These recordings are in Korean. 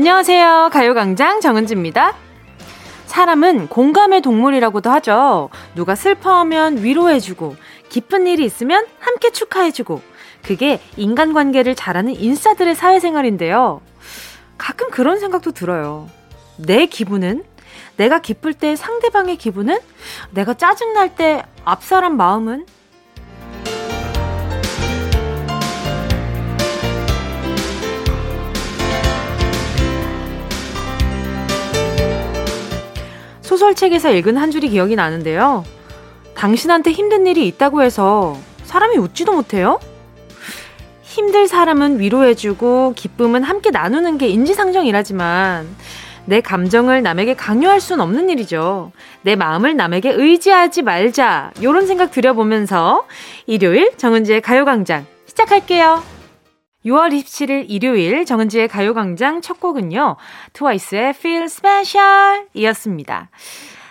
안녕하세요. 가요광장 정은지입니다. 사람은 공감의 동물이라고도 하죠. 누가 슬퍼하면 위로해주고, 기쁜 일이 있으면 함께 축하해주고, 그게 인간관계를 잘하는 인싸들의 사회생활인데요. 가끔 그런 생각도 들어요. 내 기분은? 내가 기쁠 때 상대방의 기분은? 내가 짜증날 때 앞사람 마음은? 소설책에서 읽은 한 줄이 기억이 나는데요. 당신한테 힘든 일이 있다고 해서 사람이 웃지도 못해요? 힘들 사람은 위로해주고 기쁨은 함께 나누는 게 인지상정이라지만 내 감정을 남에게 강요할 수는 없는 일이죠. 내 마음을 남에게 의지하지 말자. 요런 생각 들여보면서 일요일 정은지의 가요광장 시작할게요. 6월 27일 일요일 정은지의 가요광장 첫 곡은요. 트와이스의 Feel Special 이었습니다.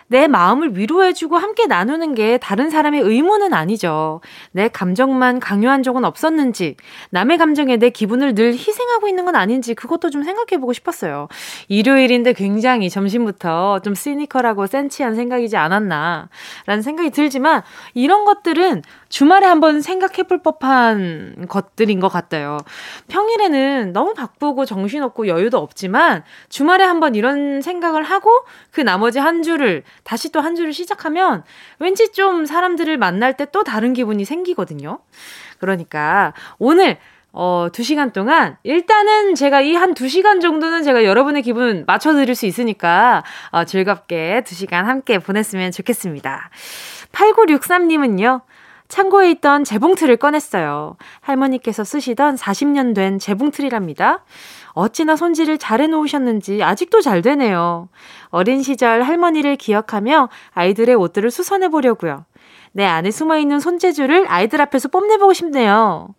내 마음을 위로해주고 함께 나누는 게 다른 사람의 의무는 아니죠. 내 감정만 강요한 적은 없었는지, 남의 감정에 내 기분을 늘 희생하고 있는 건 아닌지 그것도 좀 생각해보고 싶었어요. 일요일인데 굉장히 점심부터 좀 시니컬하고 센치한 생각이지 않았나, 라는 생각이 들지만, 이런 것들은 주말에 한번 생각해 볼 법한 것들인 것 같아요. 평일에는 너무 바쁘고 정신없고 여유도 없지만 주말에 한번 이런 생각을 하고 그 나머지 한 주를 다시 또 한 주를 시작하면 왠지 좀 사람들을 만날 때 또 다른 기분이 생기거든요. 그러니까 오늘 어, 두 시간 동안, 일단은 제가 이 한 두 시간 정도는 제가 여러분의 기분 맞춰드릴 수 있으니까, 어, 즐겁게 두 시간 함께 보냈으면 좋겠습니다. 8963님은요, 창고에 있던 재봉틀을 꺼냈어요. 할머니께서 쓰시던 40년 된 재봉틀이랍니다. 어찌나 손질을 잘 해놓으셨는지 아직도 잘 되네요. 어린 시절 할머니를 기억하며 아이들의 옷들을 수선해 보려고요. 내 안에 숨어있는 손재주를 아이들 앞에서 뽐내보고 싶네요.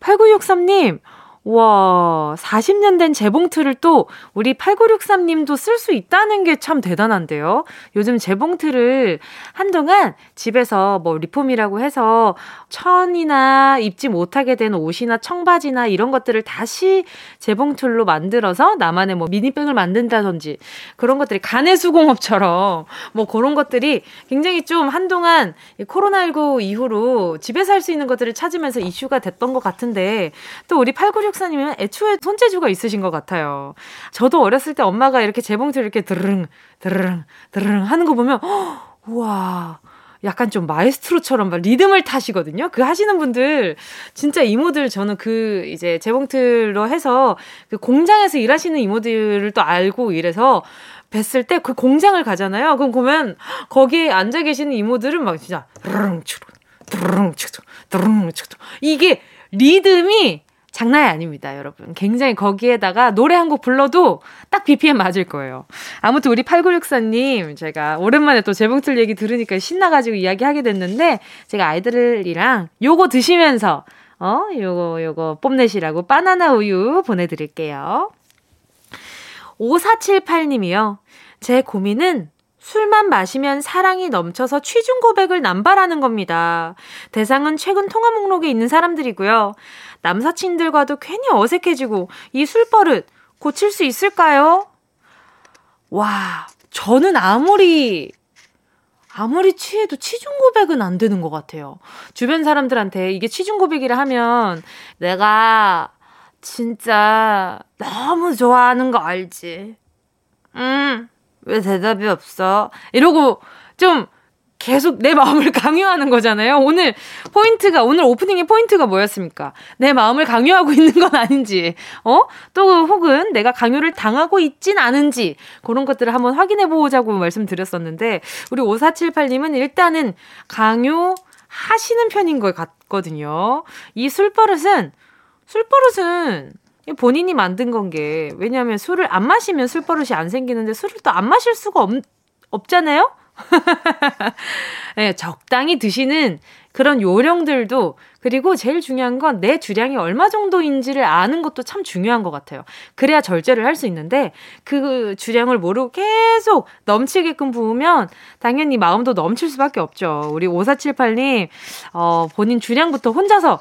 8963님, 와, 40년 된 재봉틀을 또 우리 8963님도 쓸 수 있다는 게 참 대단한데요. 요즘 재봉틀을 한동안 집에서 뭐 리폼이라고 해서 천이나 입지 못하게 된 옷이나 청바지나 이런 것들을 다시 재봉틀로 만들어서 나만의 뭐 미니백을 만든다든지 그런 것들이 가내 수공업처럼 뭐 그런 것들이 굉장히 좀 한동안 코로나19 이후로 집에서 할 수 있는 것들을 찾으면서 이슈가 됐던 것 같은데 또 우리 8963 박사님은 애초에 손재주가 있으신 것 같아요. 저도 어렸을 때 엄마가 이렇게 재봉틀 이렇게 드르릉, 드르릉, 드르릉 하는 거 보면, 허, 우와. 약간 좀 마에스트로처럼 막 리듬을 타시거든요. 그 하시는 분들 진짜 이모들 저는 그 이제 재봉틀로 해서 그 공장에서 일하시는 이모들을 또 알고 이래서 뵀을 때 그 공장을 가잖아요. 그럼 보면 거기에 앉아 계시는 이모들은 막 진짜 드릉 추르 드릉 추르 드릉 추르 이게 리듬이 장난이 아닙니다, 여러분. 굉장히 거기에다가 노래 한 곡 불러도 딱 BPM 맞을 거예요. 아무튼 우리 8964님, 제가 오랜만에 또 재봉틀 얘기 들으니까 신나가지고 이야기하게 됐는데, 제가 아이들이랑 요거 드시면서, 어, 요거, 요거 뽐내시라고 바나나 우유 보내드릴게요. 5478님이요. 제 고민은 술만 마시면 사랑이 넘쳐서 취중 고백을 남발하는 겁니다. 대상은 최근 통화 목록에 있는 사람들이고요. 남사친들과도 괜히 어색해지고 이 술버릇 고칠 수 있을까요? 와, 저는 아무리 아무리 취해도 취중 고백은 안 되는 것 같아요. 주변 사람들한테 이게 취중 고백이라 하면 내가 진짜 너무 좋아하는 거 알지? 음, 왜 대답이 없어? 이러고 좀 계속 내 마음을 강요하는 거잖아요. 오늘 포인트가, 오늘 오프닝의 포인트가 뭐였습니까? 내 마음을 강요하고 있는 건 아닌지, 어? 또 혹은 내가 강요를 당하고 있진 않은지, 그런 것들을 한번 확인해 보자고 말씀드렸었는데, 우리 5478님은 일단은 강요 하시는 편인 것 같거든요. 이 술버릇은, 술버릇은 본인이 만든 건 게, 왜냐하면 술을 안 마시면 술버릇이 안 생기는데 술을 또 안 마실 수가 없, 없잖아요? 네, 적당히 드시는 그런 요령들도 그리고 제일 중요한 건 내 주량이 얼마 정도인지를 아는 것도 참 중요한 것 같아요. 그래야 절제를 할 수 있는데 그 주량을 모르고 계속 넘치게끔 부으면 당연히 마음도 넘칠 수밖에 없죠. 우리 5478님, 어, 본인 주량부터 혼자서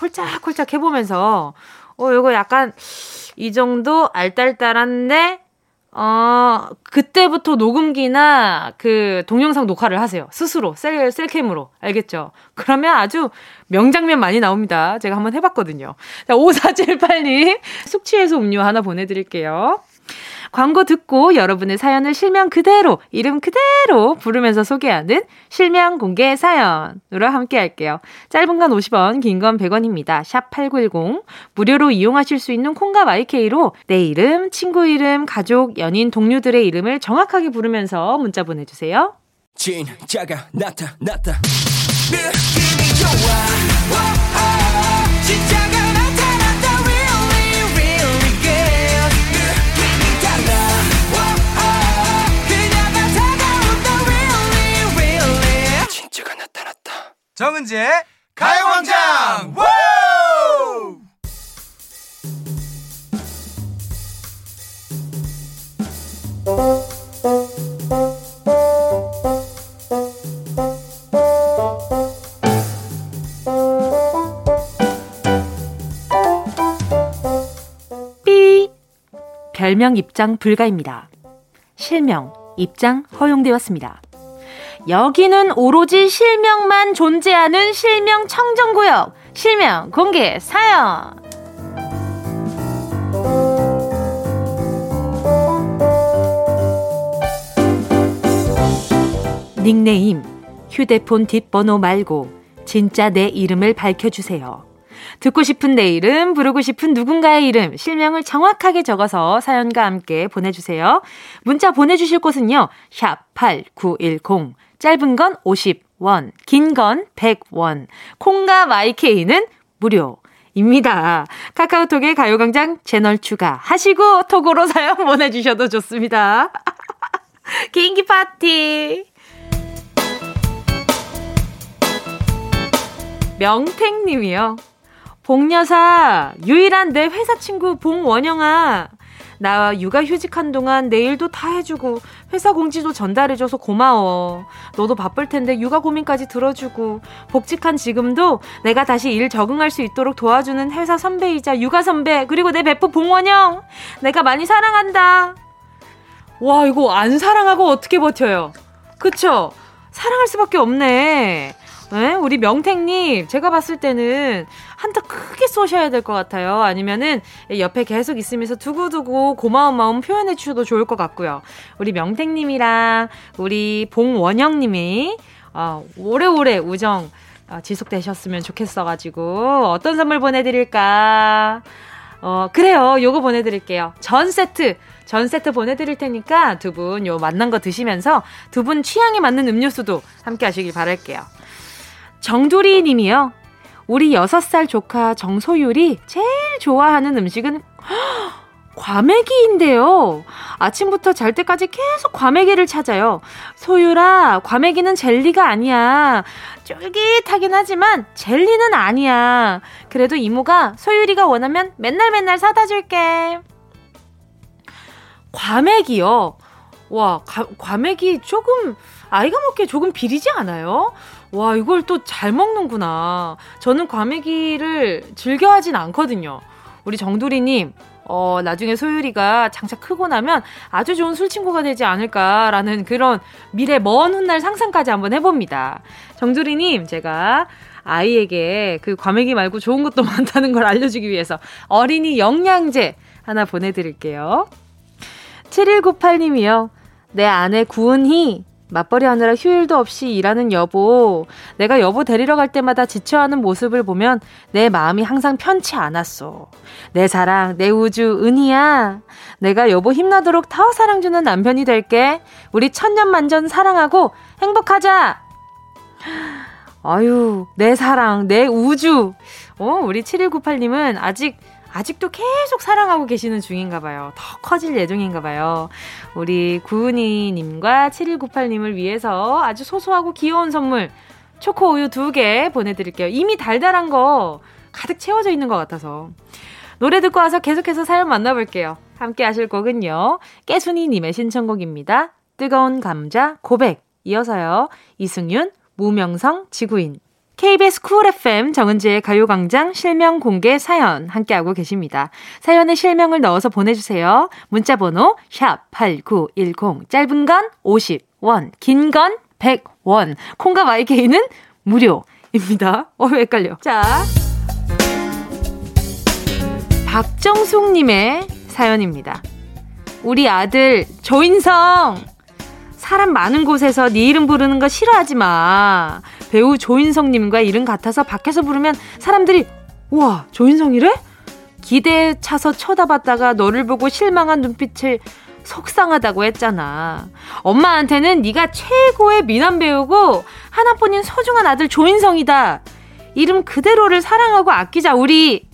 홀짝홀짝 해보면서 어, 이거 약간 이 정도 알딸딸한데 어, 그때부터 녹음기나 그 동영상 녹화를 하세요. 스스로, 셀, 셀캠으로. 알겠죠? 그러면 아주 명장면 많이 나옵니다. 제가 한번 해봤거든요. 자, 5478님, 숙취해소 음료 하나 보내드릴게요. 광고 듣고 여러분의 사연을 실명 그대로, 이름 그대로 부르면서 소개하는 실명 공개 사연으로 함께 할게요. 짧은 건 50원, 긴 건 100원입니다. 샵 8910. 무료로 이용하실 수 있는 콩과 마이케이로 내 이름, 친구 이름, 가족, 연인, 동료들의 이름을 정확하게 부르면서 문자 보내주세요. 진짜가 나타났다. 느낌이 좋아. 정은지의 가요광장 삐 별명 입장 불가입니다. 실명 입장 허용되었습니다. 여기는 오로지 실명만 존재하는 실명 청정구역. 실명 공개 사연. 닉네임, 휴대폰 뒷번호 말고 진짜 내 이름을 밝혀주세요. 듣고 싶은 내 이름, 부르고 싶은 누군가의 이름, 실명을 정확하게 적어서 사연과 함께 보내주세요. 문자 보내주실 곳은요, 샵 8910. 짧은 건 50원, 긴 건 100원. 콩과 마이케이는 무료. 입니다. 카카오톡에 가요광장 채널 추가하시고 톡으로 사연 보내주셔도 좋습니다. 개인기 파티. 명택님이요. 봉여사, 유일한 내 회사 친구 봉원영아. 나 육아 휴직한 동안 내일도 다 해주고 회사 공지도 전달해줘서 고마워. 너도 바쁠 텐데 육아 고민까지 들어주고 복직한 지금도 내가 다시 일 적응할 수 있도록 도와주는 회사 선배이자 육아 선배 그리고 내 베프 봉원영 내가 많이 사랑한다. 와 이거 안 사랑하고 어떻게 버텨요? 그쵸? 사랑할 수밖에 없네. 네? 우리 명택님, 제가 봤을 때는 한턱 크게 쏘셔야 될 것 같아요. 아니면은 옆에 계속 있으면서 두고두고 고마운 마음 표현해 주셔도 좋을 것 같고요. 우리 명택님이랑 우리 봉원영님이 어, 오래오래 우정 어, 지속되셨으면 좋겠어가지고 어떤 선물 보내드릴까? 어, 그래요. 요거 보내드릴게요. 전 세트. 전 세트 보내드릴 테니까 두 분 요 만난 거 드시면서 두 분 취향에 맞는 음료수도 함께 하시길 바랄게요. 정두리 님이요. 우리 6살 조카 정소율이 제일 좋아하는 음식은 과메기인데요. 아침부터 잘 때까지 계속 과메기를 찾아요. 소율아, 과메기는 젤리가 아니야. 쫄깃하긴 하지만 젤리는 아니야. 그래도 이모가 소율이가 원하면 맨날 맨날 사다 줄게. 과메기요. 와, 과, 과메기 조금 아이가 먹기에 조금 비리지 않아요? 와, 이걸 또 잘 먹는구나. 저는 과메기를 즐겨 하진 않거든요. 우리 정두리님, 어, 나중에 소율이가 장착 크고 나면 아주 좋은 술친구가 되지 않을까라는 그런 미래 먼 훗날 상상까지 한번 해봅니다. 정두리님, 제가 아이에게 그 과메기 말고 좋은 것도 많다는 걸 알려주기 위해서 어린이 영양제 하나 보내드릴게요. 7198님이요. 내 아내 구은희 맞벌이 하느라 휴일도 없이 일하는 여보. 내가 여보 데리러 갈 때마다 지쳐하는 모습을 보면 내 마음이 항상 편치 않았어. 내 사랑, 내 우주, 은희야. 내가 여보 힘나도록 더 사랑주는 남편이 될게. 우리 천년만전 사랑하고 행복하자! 아유, 내 사랑, 내 우주. 어, 우리 7198님은 아직 아직도 계속 사랑하고 계시는 중인가 봐요. 더 커질 예정인가 봐요. 우리 구은이님과 7198님을 위해서 아주 소소하고 귀여운 선물 초코 우유 두 개 보내드릴게요. 이미 달달한 거 가득 채워져 있는 것 같아서. 노래 듣고 와서 계속해서 사연 만나볼게요. 함께 하실 곡은요. 깨순이님의 신청곡입니다. 뜨거운 감자 고백. 이어서요. 이승윤, 무명성, 지구인. KBS 쿨 FM 정은지의 가요광장 실명 공개 사연 함께하고 계십니다. 사연에 실명을 넣어서 보내주세요. 문자번호 샵8910 짧은 건 50원 긴 건 100원 콩과 YK는 무료입니다. 어 헷갈려. 자 박정숙님의 사연입니다. 우리 아들 조인성 사람 많은 곳에서 네 이름 부르는 거 싫어하지 마. 배우 조인성님과 이름 같아서 밖에서 부르면 사람들이 우와 조인성이래? 기대에 차서 쳐다봤다가 너를 보고 실망한 눈빛을 속상하다고 했잖아. 엄마한테는 네가 최고의 미남 배우고 하나뿐인 소중한 아들 조인성이다. 이름 그대로를 사랑하고 아끼자 우리.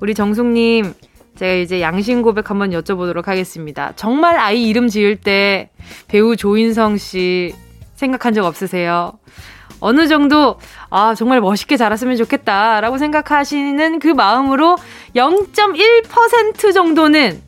우리 정숙님 제가 이제 양심 고백 한번 여쭤보도록 하겠습니다. 정말 아이 이름 지을 때 배우 조인성 씨 생각한 적 없으세요? 어느 정도, 아, 정말 멋있게 자랐으면 좋겠다라고 생각하시는 그 마음으로 0.1% 정도는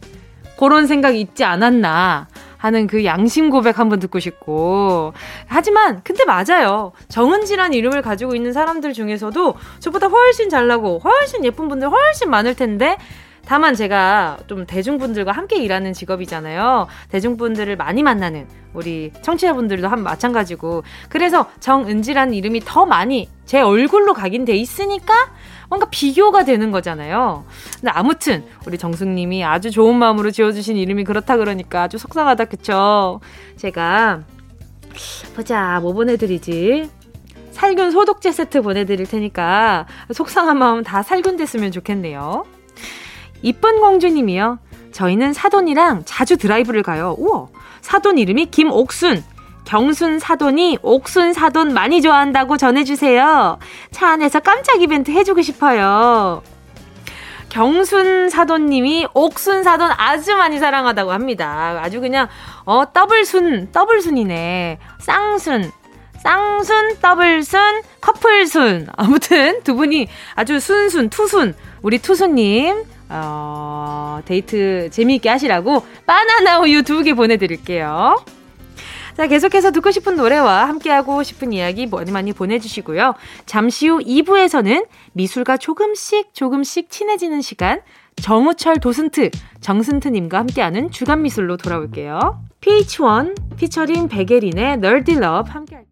그런 생각이 있지 않았나 하는 그 양심 고백 한번 듣고 싶고. 하지만, 근데 맞아요. 정은지란 이름을 가지고 있는 사람들 중에서도 저보다 훨씬 잘나고 훨씬 예쁜 분들 훨씬 많을 텐데, 다만 제가 좀 대중분들과 함께 일하는 직업이잖아요. 대중분들을 많이 만나는 우리 청취자분들도 한 마찬가지고. 그래서 정은지라는 이름이 더 많이 제 얼굴로 각인 돼 있으니까 뭔가 비교가 되는 거잖아요. 근데 아무튼 우리 정숙님이 아주 좋은 마음으로 지어주신 이름이 그렇다 그러니까 아주 속상하다 그쵸? 제가 보자 뭐 보내드리지? 살균 소독제 세트 보내드릴 테니까 속상한 마음 다 살균됐으면 좋겠네요. 이쁜 공주님이요. 저희는 사돈이랑 자주 드라이브를 가요. 우와. 사돈 이름이 김옥순. 경순 사돈이 옥순 사돈 많이 좋아한다고 전해주세요. 차 안에서 깜짝 이벤트 해주고 싶어요. 경순 사돈님이 옥순 사돈 아주 많이 사랑하다고 합니다. 아주 그냥, 어, 더블순, 더블순이네. 쌍순, 쌍순, 더블순, 커플순. 아무튼 두 분이 아주 순순, two순. 우리 two순님, 어, 데이트 재미있게 하시라고 바나나 우유 두 개 보내드릴게요. 자, 계속해서 듣고 싶은 노래와 함께하고 싶은 이야기 많이 많이 보내주시고요. 잠시 후 2부에서는 미술과 조금씩 조금씩 친해지는 시간, 정우철 도슨트, 정슨트님과 함께하는 주간 미술로 돌아올게요. pH-1 피처링 백예린의 Nerdy Love 함께할게요.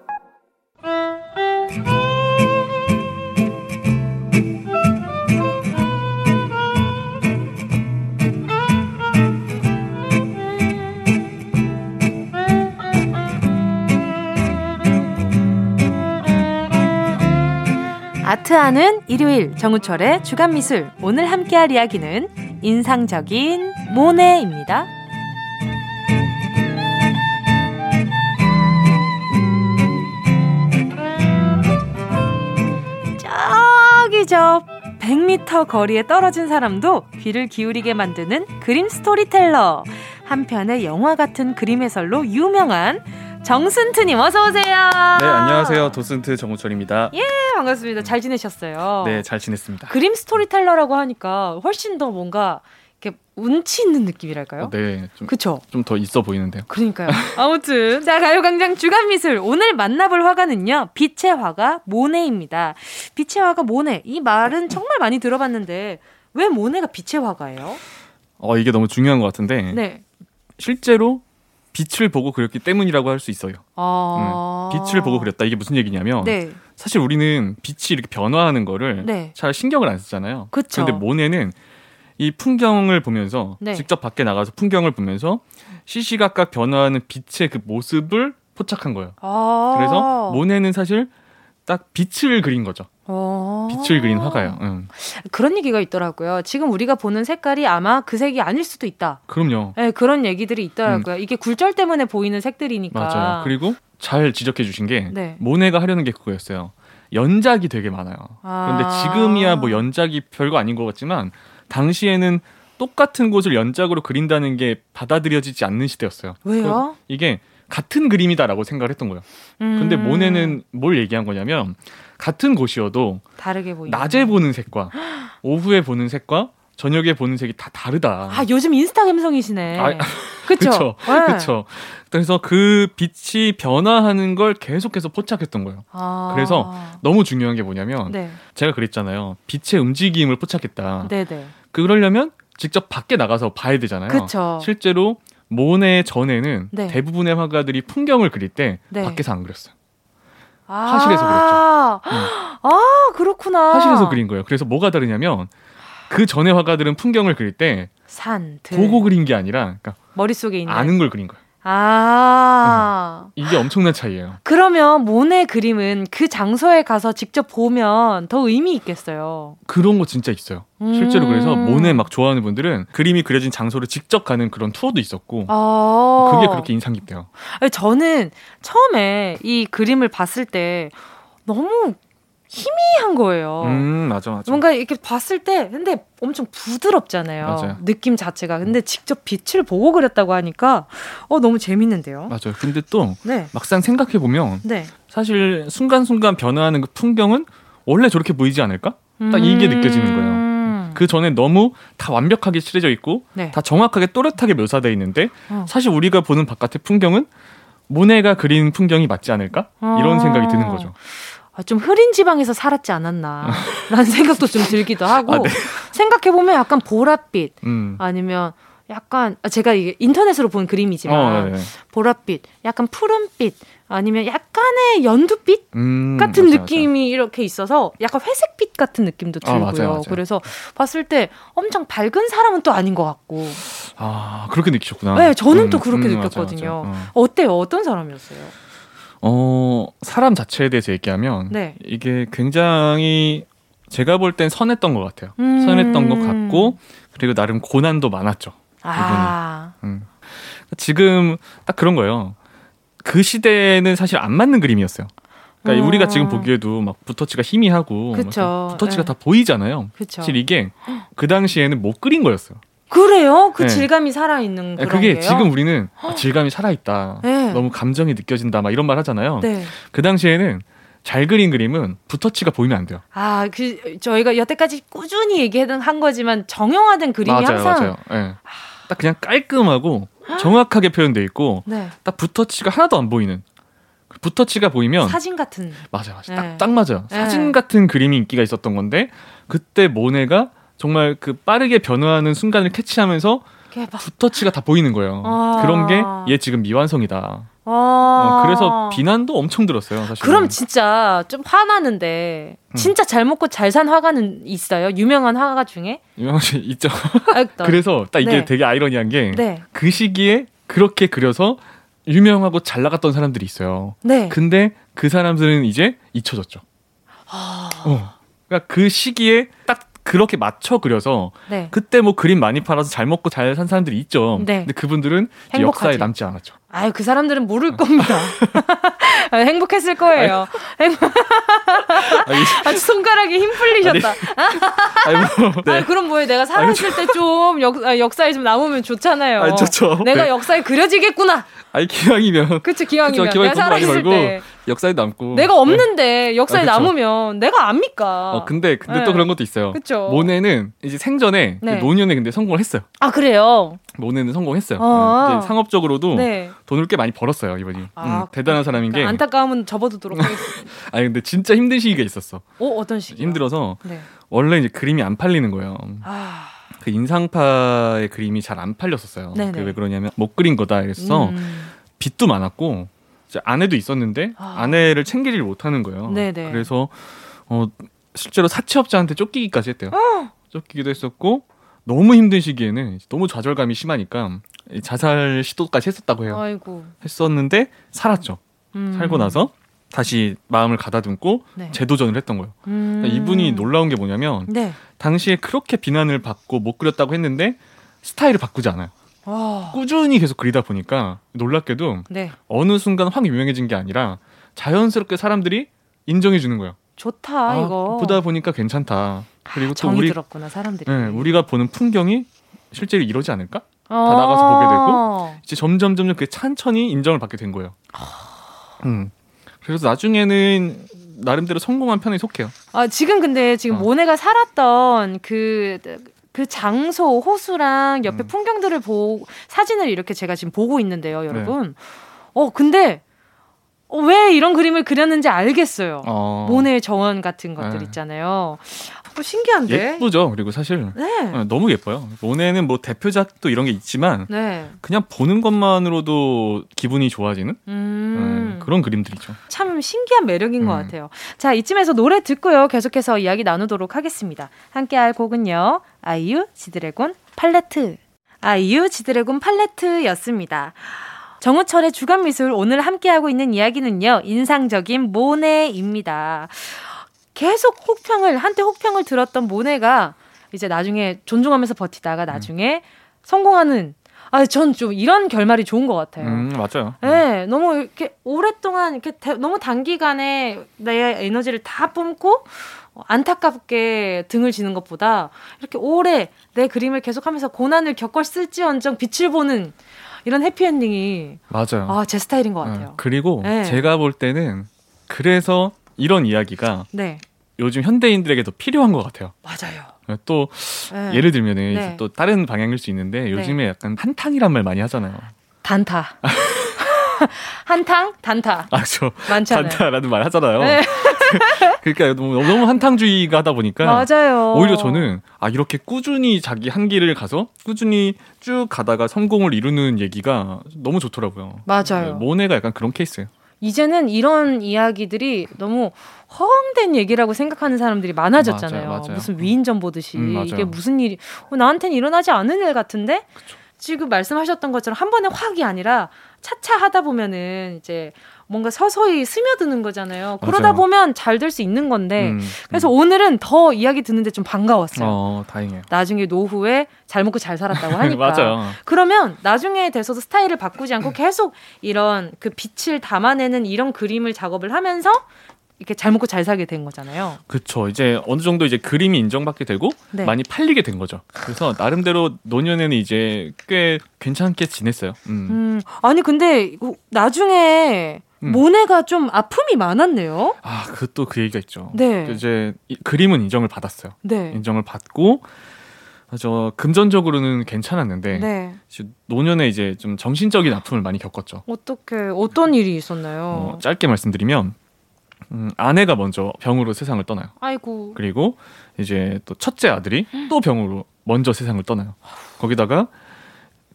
아트하는 일요일 정우철의 주간 미술 오늘 함께할 이야기는 인상적인 모네입니다. 저기 저 100m 거리에 떨어진 사람도 귀를 기울이게 만드는 그림 스토리텔러. 한편의 영화 같은 그림 해설로 유명한 정슨트님 어서 오세요. 네 안녕하세요 도슨트 정우철입니다. 예 반갑습니다. 잘 지내셨어요? 네잘 지냈습니다. 그림 스토리텔러라고 하니까 훨씬 더 뭔가 이렇게 운치 있는 느낌이랄까요? 어, 네, 그쵸? 좀 더 있어 보이는데요. 그러니까요. 아무튼 자 가요광장 주간 미술 오늘 만나볼 화가는요 빛의 화가 모네입니다. 빛의 화가 모네 이 말은 정말 많이 들어봤는데 왜 모네가 빛의 화가예요? 어 이게 너무 중요한 것 같은데. 네. 실제로 빛을 보고 그렸기 때문이라고 할 수 있어요. 아~ 음, 빛을 보고 그렸다. 이게 무슨 얘기냐면 네. 사실 우리는 빛이 이렇게 변화하는 거를 네. 잘 신경을 안 쓰잖아요. 그쵸. 그런데 모네는 이 풍경을 보면서 네. 직접 밖에 나가서 풍경을 보면서 시시각각 변화하는 빛의 그 모습을 포착한 거예요. 아~ 그래서 모네는 사실 딱 빛을 그린 거죠. 어. 빛을 그린 화가요. 응. 그런 얘기가 있더라고요. 지금 우리가 보는 색깔이 아마 그 색이 아닐 수도 있다. 그럼요. 네, 그런 얘기들이 있더라고요. 음. 이게 굴절 때문에 보이는 색들이니까. 맞아요. 그리고 잘 지적해 주신 게 네. 모네가 하려는 게 그거였어요. 연작이 되게 많아요. 그런데 아. 지금이야 뭐 연작이 별거 아닌 것 같지만 당시에는 똑같은 곳을 연작으로 그린다는 게 받아들여지지 않는 시대였어요. 왜요? 그 이게 같은 그림이다라고 생각을 했던 거예요. 음. 근데 모네는 뭘 얘기한 거냐면 같은 곳이어도 다르게 보이 낮에 보는 색과 오후에 보는 색과 저녁에 보는 색이 다 다르다. 아 요즘 인스타 감성이시네. 아, 그렇죠. 그렇죠. 그래서 그 빛이 변화하는 걸 계속해서 포착했던 거예요. 아. 그래서 너무 중요한 게 뭐냐면 네. 제가 그랬잖아요. 빛의 움직임을 포착했다. 네네. 그러려면 직접 밖에 나가서 봐야 되잖아요. 그쵸. 실제로 모네 전에는 네. 대부분의 화가들이 풍경을 그릴 때 네. 밖에서 안 그렸어요. 아~ 화실에서 그렸죠. 응. 아 그렇구나. 화실에서 그린 거예요. 그래서 뭐가 다르냐면 그 전에 화가들은 풍경을 그릴 때 산, 들. 보고 그린 게 아니라 그러니까 머릿속에 있는 아는 걸 그린 거예요. 아. 어, 이게 엄청난 차이예요. 그러면 모네 그림은 그 장소에 가서 직접 보면 더 의미 있겠어요. 그런 거 진짜 있어요. 음. 실제로 그래서 모네 막 좋아하는 분들은 그림이 그려진 장소를 직접 가는 그런 투어도 있었고 아. 그게 그렇게 인상 깊대요. 저는 처음에 이 그림을 봤을 때 너무 희미한 거예요. 음, 맞아, 맞아. 뭔가 이렇게 봤을 때, 근데 엄청 부드럽잖아요. 맞아요. 느낌 자체가. 근데 직접 빛을 보고 그렸다고 하니까, 어, 너무 재밌는데요. 맞아요. 근데 또, 네. 막상 생각해보면, 네. 사실 순간순간 변화하는 그 풍경은 원래 저렇게 보이지 않을까? 딱 이게 음... 느껴지는 거예요. 그 전에 너무 다 완벽하게 칠해져 있고, 네. 다 정확하게 또렷하게 묘사되어 있는데, 어. 사실 우리가 보는 바깥의 풍경은 모네가 그린 풍경이 맞지 않을까? 이런 어. 생각이 드는 거죠. 아, 좀 흐린 지방에서 살았지 않았나 라는 생각도 좀 들기도 하고 아, 네. 생각해 보면 약간 보랏빛 음. 아니면 약간 아, 제가 이게 인터넷으로 본 그림이지만 어, 네. 보랏빛, 약간 푸른빛 아니면 약간의 연두빛 음, 같은 맞아, 느낌이 맞아. 이렇게 있어서 약간 회색빛 같은 느낌도 들고요. 아, 맞아, 그래서 봤을 때 엄청 밝은 사람은 또 아닌 것 같고. 아 그렇게 느끼셨구나. 네, 저는 음, 또 그렇게 음, 느꼈거든요. 어. 어때요? 어떤 사람이었어요? 어, 사람 자체에 대해서 얘기하면 네. 이게 굉장히 제가 볼 땐 선했던 것 같아요. 음. 선했던 것 같고 그리고 나름 고난도 많았죠. 아. 음. 지금 딱 그런 거예요. 그 시대에는 사실 안 맞는 그림이었어요. 그러니까 어. 우리가 지금 보기에도 막 붓터치가 희미하고 붓터치가 네. 다 보이잖아요. 그쵸. 사실 이게 그 당시에는 못 그린 거였어요. 그래요? 그 네. 질감이 살아있는 네, 그런 그게 게요? 지금 우리는 아, 질감이 살아있다. 네. 너무 감정이 느껴진다. 막 이런 말 하잖아요. 네. 그 당시에는 잘 그린 그림은 붓터치가 보이면 안 돼요. 아, 그 저희가 여태까지 꾸준히 얘기한 거지만 정형화된 그림이 맞아요, 항상 맞아요. 네. 딱 그냥 깔끔하고 정확하게 표현돼 있고 네. 딱 붓터치가 하나도 안 보이는 붓터치가 보이면 사진 같은 맞아 맞아 네. 딱, 딱 맞아요. 네. 사진 같은 그림이 인기가 있었던 건데 그때 모네가 정말 그 빠르게 변화하는 순간을 캐치하면서 붓터치가 다 보이는 거예요. 아~ 그런 게 얘 지금 미완성이다. 아~ 어, 그래서 비난도 엄청 들었어요. 사실. 그럼 진짜 좀 화나는데 음. 진짜 잘 먹고 잘 산 화가는 있어요? 유명한 화가 중에? 유명한 씨 있죠. 그래서 딱 이게 네. 되게 아이러니한 게그 네. 그 시기에 그렇게 그려서 유명하고 잘 나갔던 사람들이 있어요. 네. 근데 그 사람들은 이제 잊혀졌죠. 아... 어. 그러니까 그 시기에 딱 그렇게 맞춰 그려서 네. 그때 뭐 그림 많이 팔아서 잘 먹고 잘 산 사람들이 있죠. 네. 근데 그분들은 역사에 남지 않았죠. 아유 그 사람들은 모를 겁니다. 아, 행복했을 거예요. 아주 손가락에 힘 풀리셨다. 아니, 뭐, 네. 아니, 그럼 뭐해 내가 살아있을 때 좀 역사에 좀 남으면 좋잖아요. 아니, 좋죠. 내가 네. 역사에 그려지겠구나. 아니 기왕이면 그치 기왕이면 그쵸, 기왕이 내가 살아있을 때 역사에 남고 내가 없는데 네. 역사에 아, 남으면 내가 압니까? 어 근데 근데 네. 또 그런 것도 있어요. 그쵸. 모네는 이제 생전에 네. 노년에 근데 성공을 했어요. 아 그래요? 모네는 성공했어요. 어. 네. 상업적으로도 네. 돈을 꽤 많이 벌었어요 이번이. 아, 음, 대단한 사람인 게 안타까움은 접어두도록 하겠습니다. 아니 근데 진짜 힘든 시기가 있었어. 어 어떤 시기? 힘들어서 네. 원래 이제 그림이 안 팔리는 거예요. 아. 그 인상파의 그림이 잘 안 팔렸었어요. 그 왜 그러냐면 못 그린 거다 이랬어. 음. 빚도 많았고 아내도 있었는데 아. 아내를 챙기질 못하는 거예요. 네네. 그래서 어 실제로 사채업자한테 쫓기기까지 했대요. 어. 쫓기기도 했었고 너무 힘든 시기에는 너무 좌절감이 심하니까 자살 시도까지 했었다고 해요. 아이고. 했었는데 살았죠. 음. 살고 나서 다시 마음을 가다듬고 네. 재도전을 했던 거예요. 음. 이분이 놀라운 게 뭐냐면 네. 당시에 그렇게 비난을 받고 못 그렸다고 했는데 스타일을 바꾸지 않아요. 어. 꾸준히 계속 그리다 보니까 놀랍게도 네. 어느 순간 확 유명해진 게 아니라 자연스럽게 사람들이 인정해 주는 거예요. 좋다 아, 이거. 보다 보니까 괜찮다. 그리고 또 우리 들었구나 사람들이. 네, 우리가 보는 풍경이 실제로 이러지 않을까? 다 나가서 보게 되고 어. 이제 점점 점점 그 천천히 인정을 받게 된 거예요. 음. 그래서 나중에는 나름대로 성공한 편에 속해요. 아 지금 근데 지금 어. 모네가 살았던 그그 그 장소 호수랑 옆에 음. 풍경들을 보고 사진을 이렇게 제가 지금 보고 있는데요, 여러분. 네. 어 근데 어, 왜 이런 그림을 그렸는지 알겠어요. 어. 모네의 정원 같은 것들 네. 있잖아요. 어, 신기한데. 예쁘죠. 그리고 사실 네. 네, 너무 예뻐요. 모네는 뭐 대표작도 이런 게 있지만 네. 그냥 보는 것만으로도 기분이 좋아지는 음. 네, 그런 그림들이죠. 참 신기한 매력인 음. 것 같아요. 자 이쯤에서 노래 듣고요. 계속해서 이야기 나누도록 하겠습니다. 함께할 곡은요. 아이유 지드래곤 팔레트. 아이유 지드래곤 팔레트였습니다. 정우철의 주간 미술 오늘 함께하고 있는 이야기는요. 인상적인 모네입니다. 계속 혹평을 한때 혹평을 들었던 모네가 이제 나중에 존중하면서 버티다가 나중에 음. 성공하는 아, 전 좀 이런 결말이 좋은 것 같아요. 음, 맞아요. 네, 너무 이렇게 오랫동안 이렇게 대, 너무 단기간에 내 에너지를 다 뿜고 안타깝게 등을 지는 것보다 이렇게 오래 내 그림을 계속하면서 고난을 겪었을지언정 빛을 보는 이런 해피엔딩이 맞아요. 아, 제 스타일인 것 네. 같아요. 네. 그리고 네. 제가 볼 때는 그래서 이런 이야기가 네. 요즘 현대인들에게 더 필요한 것 같아요. 맞아요. 네, 또 네. 예를 들면은 또 다른 방향일 수 있는데 요즘에 약간 한탕이란 말 많이 하잖아요. 단타. 한탕, 단타. 아, 저 많잖아요. 단타라는 말 하잖아요. 네. 그러니까 너무, 너무 한탕주의가 하다 보니까 맞아요. 오히려 저는 아 이렇게 꾸준히 자기 한 길을 가서 꾸준히 쭉 가다가 성공을 이루는 얘기가 너무 좋더라고요. 맞아요. 네, 모네가 약간 그런 케이스예요. 이제는 이런 이야기들이 너무 허황된 얘기라고 생각하는 사람들이 많아졌잖아요. 맞아요, 맞아요. 무슨 위인전 보듯이 음, 이게 무슨 일이 어, 나한테는 일어나지 않은 일 같은데 그쵸. 지금 말씀하셨던 것처럼 한 번에 확이 아니라 차차 하다 보면은 이제 뭔가 서서히 스며드는 거잖아요. 그러다 맞아요. 보면 잘 될 수 있는 건데 음, 음. 그래서 음. 오늘은 더 이야기 듣는데 좀 반가웠어요. 어, 다행이에요. 나중에 노후에 잘 먹고 잘 살았다고 하니까. 맞아요. 그러면 나중에 돼서도 스타일을 바꾸지 않고 계속 이런 그 빛을 담아내는 이런 그림을 작업을 하면서 이렇게 잘 먹고 잘 살게 된 거잖아요. 그렇죠. 이제 어느 정도 이제 그림이 인정받게 되고 네. 많이 팔리게 된 거죠. 그래서 나름대로 노년에는 이제 꽤 괜찮게 지냈어요. 음. 음 아니 근데 나중에 음. 모네가 좀 아픔이 많았네요. 아, 그것도 그 얘기가 있죠. 네. 이제 이, 그림은 인정을 받았어요. 네. 인정을 받고 저 금전적으로는 괜찮았는데 네. 노년에 이제 좀 정신적인 아픔을 많이 겪었죠. 어떻게 어떤 일이 있었나요? 어, 짧게 말씀드리면 음, 아내가 먼저 병으로 세상을 떠나요. 아이고. 그리고 이제 또 첫째 아들이 또 병으로 먼저 세상을 떠나요. 거기다가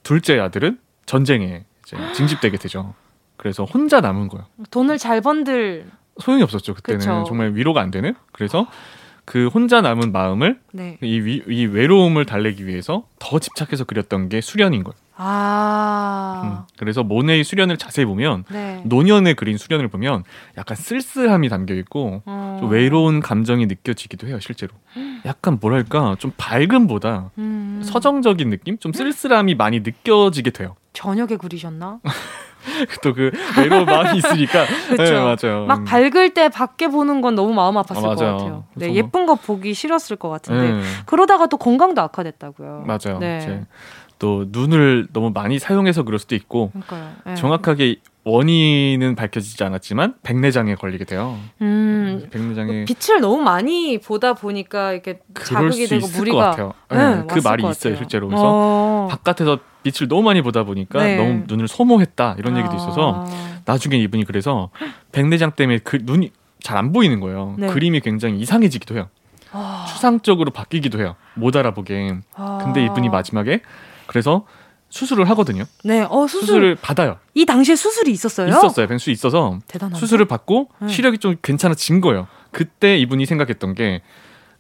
둘째 아들은 전쟁에 이제 징집되게 되죠. 그래서 혼자 남은 거예요. 돈을 잘 번들 소용이 없었죠. 그때는 그쵸. 정말 위로가 안 되는. 그래서 그 혼자 남은 마음을 네. 이, 위, 이 외로움을 달래기 위해서 더 집착해서 그렸던 게 수련인 거예요. 아. 음, 그래서 모네의 수련을 자세히 보면 네. 노년에 그린 수련을 보면 약간 쓸쓸함이 담겨 있고 어. 좀 외로운 감정이 느껴지기도 해요 실제로. 약간 뭐랄까 좀 밝음보다 음. 서정적인 느낌, 좀 쓸쓸함이 많이 느껴지게 돼요. 저녁에 그리셨나? 또 그 외로운 마음이 있으니까. 그렇죠. 네, 맞아요. 막 음. 밝을 때 밖에 보는 건 너무 마음 아팠을 아, 것 같아요. 네, 예쁜 거 보기 싫었을 것 같은데 네. 그러다가 또 건강도 악화됐다고요. 맞아요. 네. 또 눈을 너무 많이 사용해서 그럴 수도 있고 네. 정확하게 원인은 밝혀지지 않았지만 백내장에 걸리게 돼요. 음, 백내장에 빛을 너무 많이 보다 보니까 이렇게 자극이 되고 무리가 네, 네, 그 말이 있어요 같아요. 실제로 그래서 어. 바깥에서 빛을 너무 많이 보다 보니까 네. 너무 눈을 소모했다 이런 아. 얘기도 있어서 나중에 이분이 그래서 백내장 때문에 그 눈이 잘 안 보이는 거예요. 네. 그림이 굉장히 이상해지기도 해요. 아. 추상적으로 바뀌기도 해요. 못 알아보게. 아. 근데 이분이 마지막에 그래서 수술을 하거든요. 네, 어 수술. 수술 을 받아요. 이 당시에 수술이 있었어요? 있었어요. 변수 있어서 대단하다. 수술을 받고 네. 시력이 좀 괜찮아진 거예요. 그때 이분이 생각했던 게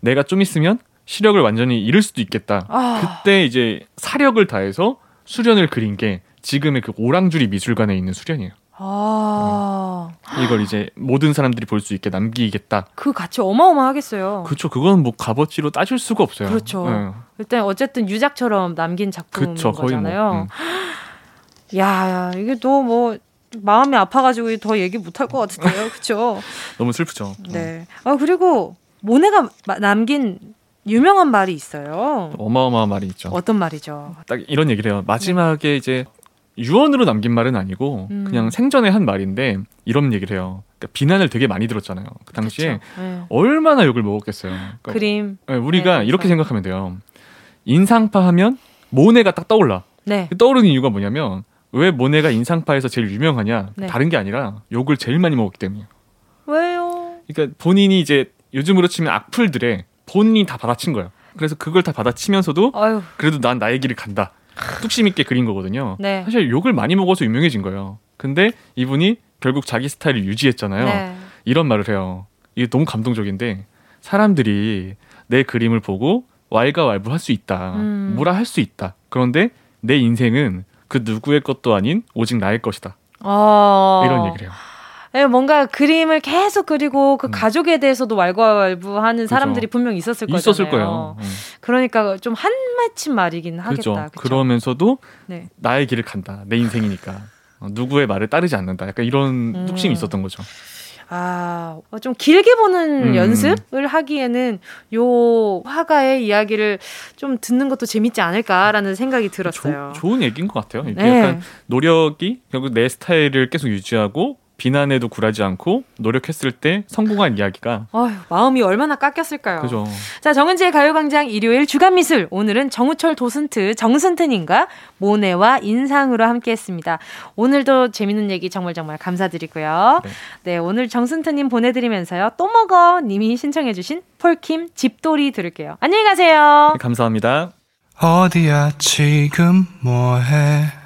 내가 좀 있으면 시력을 완전히 잃을 수도 있겠다. 아. 그때 이제 사력을 다해서 수련을 그린 게 지금의 그 오랑주리 미술관에 있는 수련이에요. 아. 음. 이걸 이제 모든 사람들이 볼 수 있게 남기겠다. 그 가치 어마어마하겠어요. 그렇죠. 그건 뭐 값어치로 따질 수가 없어요. 그렇죠. 네. 일단 어쨌든 유작처럼 남긴 작품인 거잖아요. 뭐, 음. 야, 이게 또 뭐 마음이 아파가지고 더 얘기 못할 것 같은데요, 그렇죠? 너무 슬프죠. 네. 아 그리고 모네가 남긴 유명한 말이 있어요. 어마어마한 말이 있죠. 어떤 말이죠? 딱 이런 얘기를 해요. 마지막에 네. 이제 유언으로 남긴 말은 아니고 음. 그냥 생전에 한 말인데 이런 얘기를 해요. 그러니까 비난을 되게 많이 들었잖아요. 그 당시에 네. 얼마나 욕을 먹었겠어요. 그러니까 그림. 네, 우리가 네, 이렇게 생각하면 돼요. 인상파 하면 모네가 딱 떠올라. 네. 떠오르는 이유가 뭐냐면 왜 모네가 인상파에서 제일 유명하냐? 네. 다른 게 아니라 욕을 제일 많이 먹었기 때문이에요. 왜요? 그러니까 본인이 이제 요즘으로 치면 악플들에 본인이 다 받아친 거예요. 그래서 그걸 다 받아치면서도 아유. 그래도 난 나의 길을 간다. 뚝심 있게 그린 거거든요. 네. 사실 욕을 많이 먹어서 유명해진 거예요. 근데 이분이 결국 자기 스타일을 유지했잖아요. 네. 이런 말을 해요. 이게 너무 감동적인데 사람들이 내 그림을 보고 왈가왈부 할 수 있다. 음. 뭐라 할 수 있다. 그런데 내 인생은 그 누구의 것도 아닌 오직 나의 것이다. 어... 이런 얘기를 해요. 네, 뭔가 그림을 계속 그리고 그 음. 가족에 대해서도 왈가왈부하는 사람들이 분명 있었을 거잖아요. 있었을 거예요. 음. 그러니까 좀 한 맺힌 말이긴 하겠다. 그렇죠. 그러면서도 네. 나의 길을 간다. 내 인생이니까 어, 누구의 말을 따르지 않는다. 약간 이런 음. 뚝심이 있었던 거죠. 아, 어, 좀 길게 보는 음. 연습을 하기에는 요 화가의 이야기를 좀 듣는 것도 재밌지 않을까라는 생각이 들었어요. 조, 좋은 얘기인 것 같아요. 이게 네. 약간 노력이 결국 내 스타일을 계속 유지하고 비난에도 굴하지 않고 노력했을 때 성공한 이야기가 어휴, 마음이 얼마나 깎였을까요? 그죠. 자, 정은지의 가요광장 일요일 주간 미술 오늘은 정우철 도슨트 정순트님과 모네와 인상으로 함께했습니다. 오늘도 재밌는 얘기 정말 정말 감사드리고요. 네, 네 오늘 정순트님 보내드리면서요. 또 먹어 님이 신청해주신 폴킴 집돌이 들을게요. 안녕히 가세요. 네, 감사합니다. 어디야 지금 뭐해?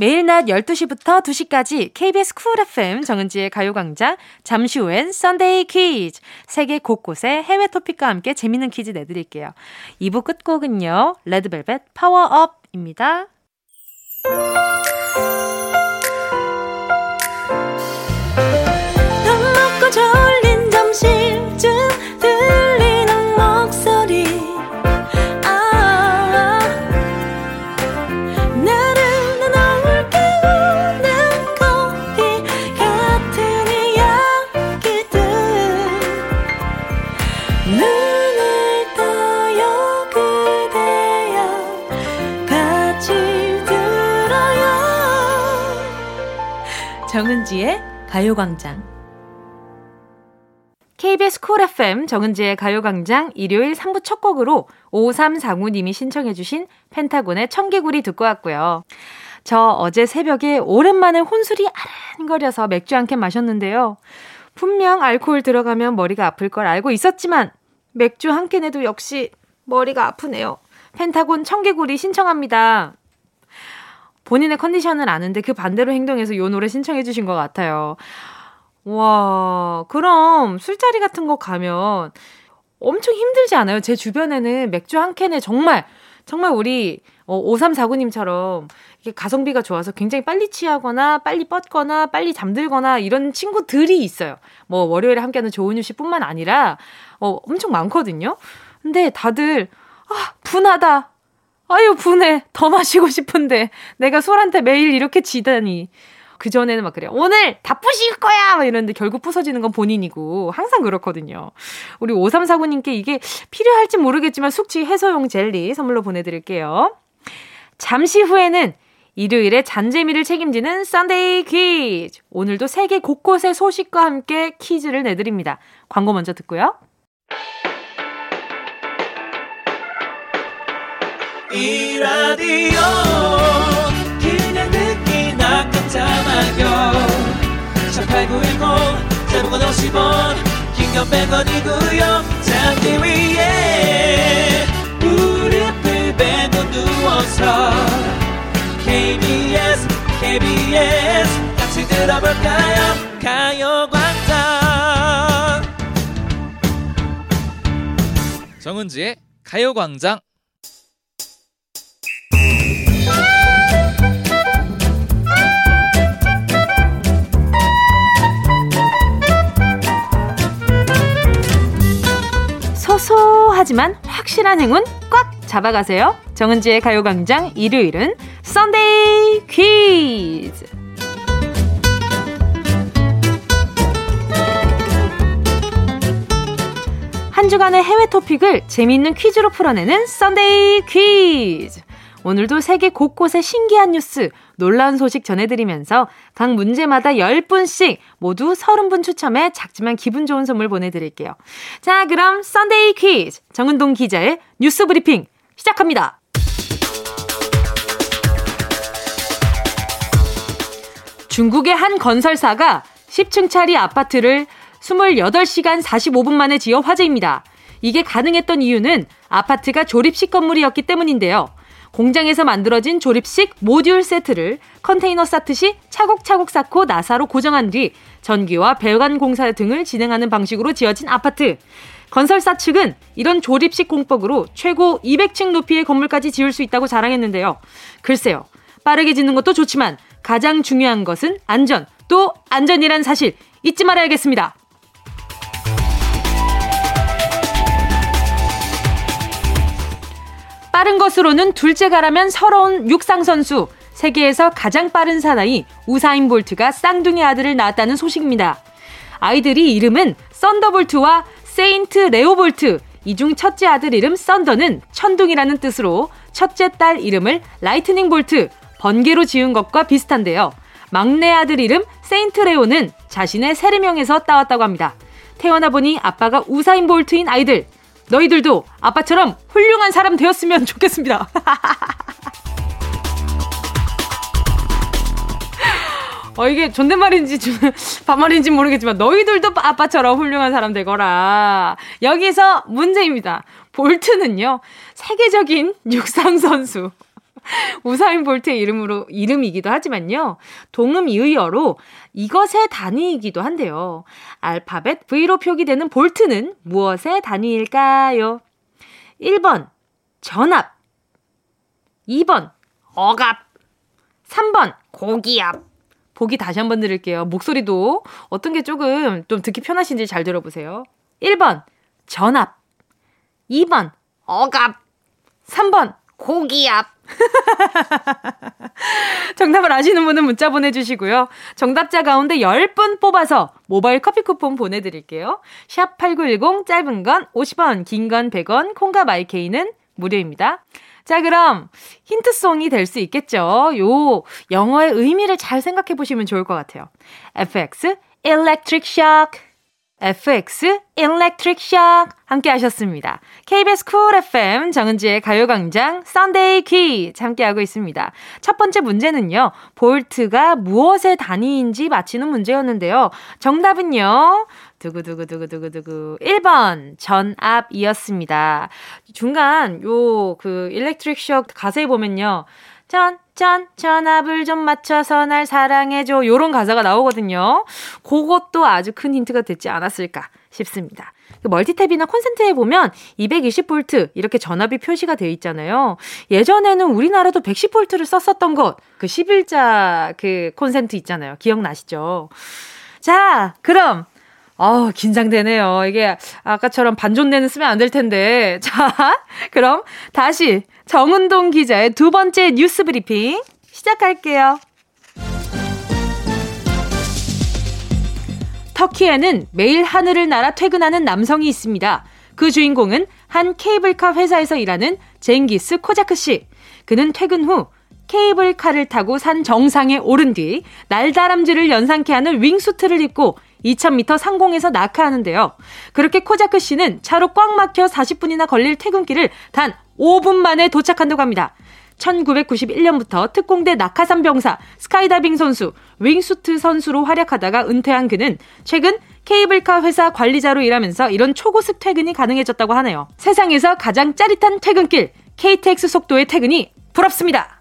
매일 낮 12시부터 2시까지 KBS Cool FM 정은지의 가요광장 잠시 후엔 Sunday 퀴즈 세계 곳곳의 해외 토픽과 함께 재밌는 퀴즈 내드릴게요. 2부 끝곡은요. 레드벨벳 파워업입니다. 정은지의 가요광장. KBS Cool FM 정은지의 가요광장 일요일 3부 첫 곡으로 5349님이 신청해주신 펜타곤의 청개구리 듣고 왔고요. 저 어제 새벽에 오랜만에 혼술이 아른거려서 맥주 한 캔 마셨는데요. 분명 알코올 들어가면 머리가 아플 걸 알고 있었지만 맥주 한 캔에도 역시 머리가 아프네요. 펜타곤 청개구리 신청합니다. 본인의 컨디션을 아는데 그 반대로 행동해서 요 노래 신청해 주신 것 같아요. 와, 그럼 술자리 같은 거 가면 엄청 힘들지 않아요? 제 주변에는 맥주 한 캔에 정말, 정말 우리 어, 5349님처럼 이게 가성비가 좋아서 굉장히 빨리 취하거나 빨리 뻗거나 빨리 잠들거나 이런 친구들이 있어요. 뭐 월요일에 함께하는 조은유 씨뿐만 아니라 어, 엄청 많거든요. 근데 다들 아, 분하다. 아유, 분해. 더 마시고 싶은데. 내가 술한테 매일 이렇게 지다니. 그전에는 막 그래요. 오늘 다 부실 거야! 막 이러는데 결국 부서지는 건 본인이고. 항상 그렇거든요. 우리 5349님께 이게 필요할지 모르겠지만 숙취 해소용 젤리 선물로 보내드릴게요. 잠시 후에는 일요일에 잔재미를 책임지는 Sunday 퀴즈. 오늘도 세계 곳곳의 소식과 함께 퀴즈를 내드립니다. 광고 먼저 듣고요. 이 라디오 그냥 듣기나 깜짝마요. 18910 대목원 50원 긴건 100원이고요. 잠기 위에 무릎을 베고 누워서 KBS 같이 들어볼까요? 가요광장. 정은지의 가요광장 소소하지만 확실한 행운 꽉 잡아가세요. 정은지의 가요광장 일요일은 Sunday 퀴즈. 한 주간의 해외 토픽을 재미있는 퀴즈로 풀어내는 Sunday 퀴즈. 오늘도 세계 곳곳의 신기한 뉴스, 놀라운 소식 전해드리면서 각 문제마다 10분씩 모두 30분 추첨해 작지만 기분 좋은 선물 보내드릴게요. 자, 그럼 Sunday 퀴즈 정은동 기자의 뉴스 브리핑 시작합니다. 중국의 한 건설사가 10층 짜리 아파트를 28시간 45분 만에 지어 화제입니다. 이게 가능했던 이유는 아파트가 조립식 건물이었기 때문인데요. 공장에서 만들어진 조립식 모듈 세트를 컨테이너 쌓듯이 차곡차곡 쌓고 나사로 고정한 뒤 전기와 배관 공사 등을 진행하는 방식으로 지어진 아파트. 건설사 측은 이런 조립식 공법으로 최고 200층 높이의 건물까지 지을 수 있다고 자랑했는데요. 글쎄요. 빠르게 짓는 것도 좋지만 가장 중요한 것은 안전, 또 안전이란 사실 잊지 말아야겠습니다. 빠른 것으로는 둘째가라면 서러운 육상 선수 세계에서 가장 빠른 사나이 우사인 볼트가 쌍둥이 아들을 낳았다는 소식입니다. 아이들이 이름은 썬더볼트와 세인트 레오볼트 이 중 첫째 아들 이름 썬더는 천둥이라는 뜻으로 첫째 딸 이름을 라이트닝 볼트 번개로 지은 것과 비슷한데요. 막내 아들 이름 세인트 레오는 자신의 세례명에서 따왔다고 합니다. 태어나 보니 아빠가 우사인 볼트인 아이들 너희들도 아빠처럼 훌륭한 사람 되었으면 좋겠습니다. 어, 이게 존댓말인지 반말인지 모르겠지만 너희들도 아빠처럼 훌륭한 사람 되거라. 여기서 문제입니다. 볼트는요, 세계적인 육상 선수. 우사인 볼트의 이름으로, 이름이기도 하지만요. 동음 이의어로 이것의 단위이기도 한데요. 알파벳 V로 표기되는 볼트는 무엇의 단위일까요? 1번, 전압. 2번, 억압. 3번, 고기압. 보기 다시 한번 들을게요. 목소리도 어떤 게 조금 좀 듣기 편하신지 잘 들어보세요. 1번, 전압. 2번, 억압. 3번, 고기압. 정답을 아시는 분은 문자 보내주시고요. 정답자 가운데 10분 뽑아서 모바일 커피 쿠폰 보내드릴게요. 샵 8910 짧은 건 50원, 긴 건 100원, 콩과 마이케이는 무료입니다. 자, 그럼 힌트송이 될 수 있겠죠? 요 영어의 의미를 잘 생각해 보시면 좋을 것 같아요. FX Electric Shock FX Electric Shock 함께 하셨습니다. KBS Cool FM 정은지의 가요광장 Sunday 퀴즈 함께 하고 있습니다. 첫 번째 문제는요. 볼트가 무엇의 단위인지 맞히는 문제였는데요. 정답은요. 두구두구두구두구두구 1번 전압이었습니다. 중간 요 그 일렉트릭 쇼 가사에 보면요. 전, 전, 전압을 좀 맞춰서 날 사랑해줘. 요런 가사가 나오거든요. 그것도 아주 큰 힌트가 됐지 않았을까 싶습니다. 그 멀티탭이나 콘센트에 보면 220V 이렇게 전압이 표시가 되어 있잖아요. 예전에는 우리나라도 110V를 썼었던 것, 그 11자 그 콘센트 있잖아요. 기억나시죠? 자, 그럼 어, 긴장되네요. 이게 아까처럼 반존대는 쓰면 안 될 텐데. 자, 그럼 다시 정은동 기자의 두 번째 뉴스 브리핑 시작할게요. 터키에는 매일 하늘을 날아 퇴근하는 남성이 있습니다. 그 주인공은 한 케이블카 회사에서 일하는 쟁기스 코자크 씨. 그는 퇴근 후 케이블카를 타고 산 정상에 오른 뒤 날다람쥐를 연상케 하는 wingsuit를 입고 2000m 상공에서 낙하하는데요. 그렇게 코자크 씨는 차로 꽉 막혀 40분이나 걸릴 퇴근길을 단 5분 만에 도착한다고 합니다. 1991년부터 특공대 낙하산 병사, 스카이다빙 선수, 윙수트 선수로 활약하다가 은퇴한 그는 최근 케이블카 회사 관리자로 일하면서 이런 초고속 퇴근이 가능해졌다고 하네요. 세상에서 가장 짜릿한 퇴근길, KTX 속도의 퇴근이 부럽습니다.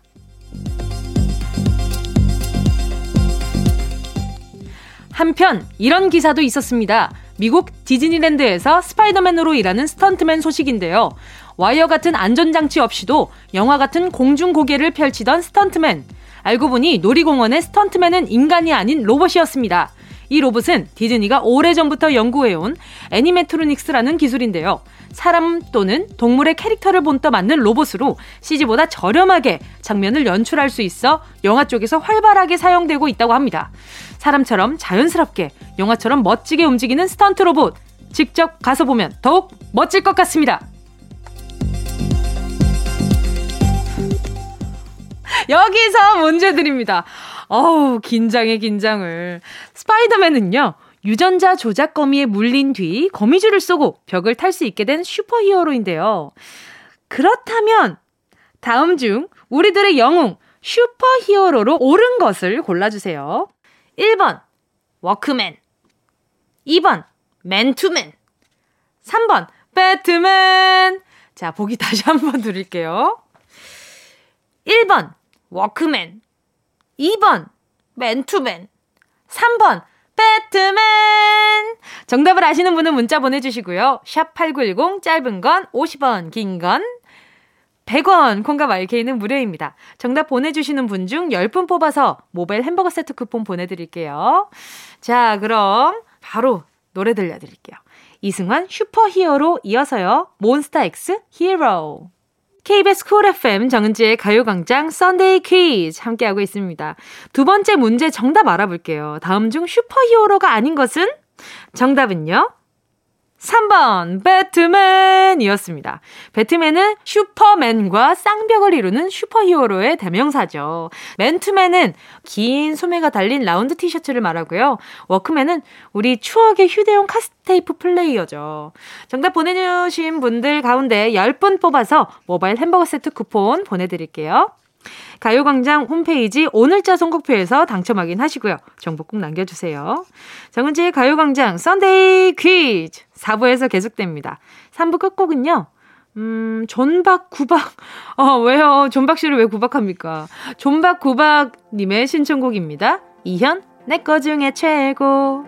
한편 이런 기사도 있었습니다. 미국 디즈니랜드에서 스파이더맨으로 일하는 스턴트맨 소식인데요. 와이어 같은 안전장치 없이도 영화 같은 공중 곡예를 펼치던 스턴트맨. 알고 보니 놀이공원의 스턴트맨은 인간이 아닌 로봇이었습니다. 이 로봇은 디즈니가 오래전부터 연구해온 animatronics라는 기술인데요. 사람 또는 동물의 캐릭터를 본떠 만든 로봇으로 CG보다 저렴하게 장면을 연출할 수 있어 영화 쪽에서 활발하게 사용되고 있다고 합니다. 사람처럼 자연스럽게 영화처럼 멋지게 움직이는 스턴트 로봇. 직접 가서 보면 더욱 멋질 것 같습니다. 여기서 문제 드립니다. 어우, 긴장에 긴장을. 스파이더맨은요, 유전자 조작 거미에 물린 뒤 거미줄을 쏘고 벽을 탈 수 있게 된 슈퍼 히어로인데요. 그렇다면 다음 중 우리들의 영웅 슈퍼 히어로로 옳은 것을 골라주세요. 1번 워크맨 2번 맨투맨 3번 배트맨 자 보기 다시 한번 드릴게요. 1번 워크맨 2번 맨투맨 3번 배트맨! 정답을 아시는 분은 문자 보내주시고요. 샵 8910, 짧은 건 50원, 긴 건 100원, 콩과 마이 K는 무료입니다. 정답 보내주시는 분 중 10분 뽑아서 모바일 햄버거 세트 쿠폰 보내드릴게요. 자, 그럼 바로 노래 들려드릴게요. 이승환 슈퍼히어로 이어서요. 몬스타엑스 히어로. KBS 쿨 FM 정은지의 가요광장 Sunday 퀴즈 함께하고 있습니다. 두 번째 문제 정답 알아볼게요. 다음 중 슈퍼히어로가 아닌 것은? 정답은요? 3번 배트맨이었습니다. 배트맨은 슈퍼맨과 쌍벽을 이루는 슈퍼히어로의 대명사죠. 맨투맨은 긴 소매가 달린 라운드 티셔츠를 말하고요. 워크맨은 우리 추억의 휴대용 카세트테이프 플레이어죠. 정답 보내주신 분들 가운데 10분 뽑아서 모바일 햄버거 세트 쿠폰 보내드릴게요. 가요광장 홈페이지 오늘자 선곡표에서 당첨 확인하시고요. 정보 꼭 남겨주세요. 정은지의 가요광장 Sunday 퀴즈 4부에서 계속됩니다. 3부 끝곡은요. 음, 존박 구박. 어, 왜요? 존박 씨를 왜 구박합니까? 존박 구박님의 신청곡입니다. 이현, 내 거 중에 최고.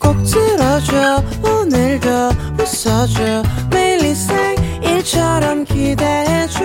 꼭 들어줘, 오늘도 웃어줘, 매일 일처럼 기대해줘.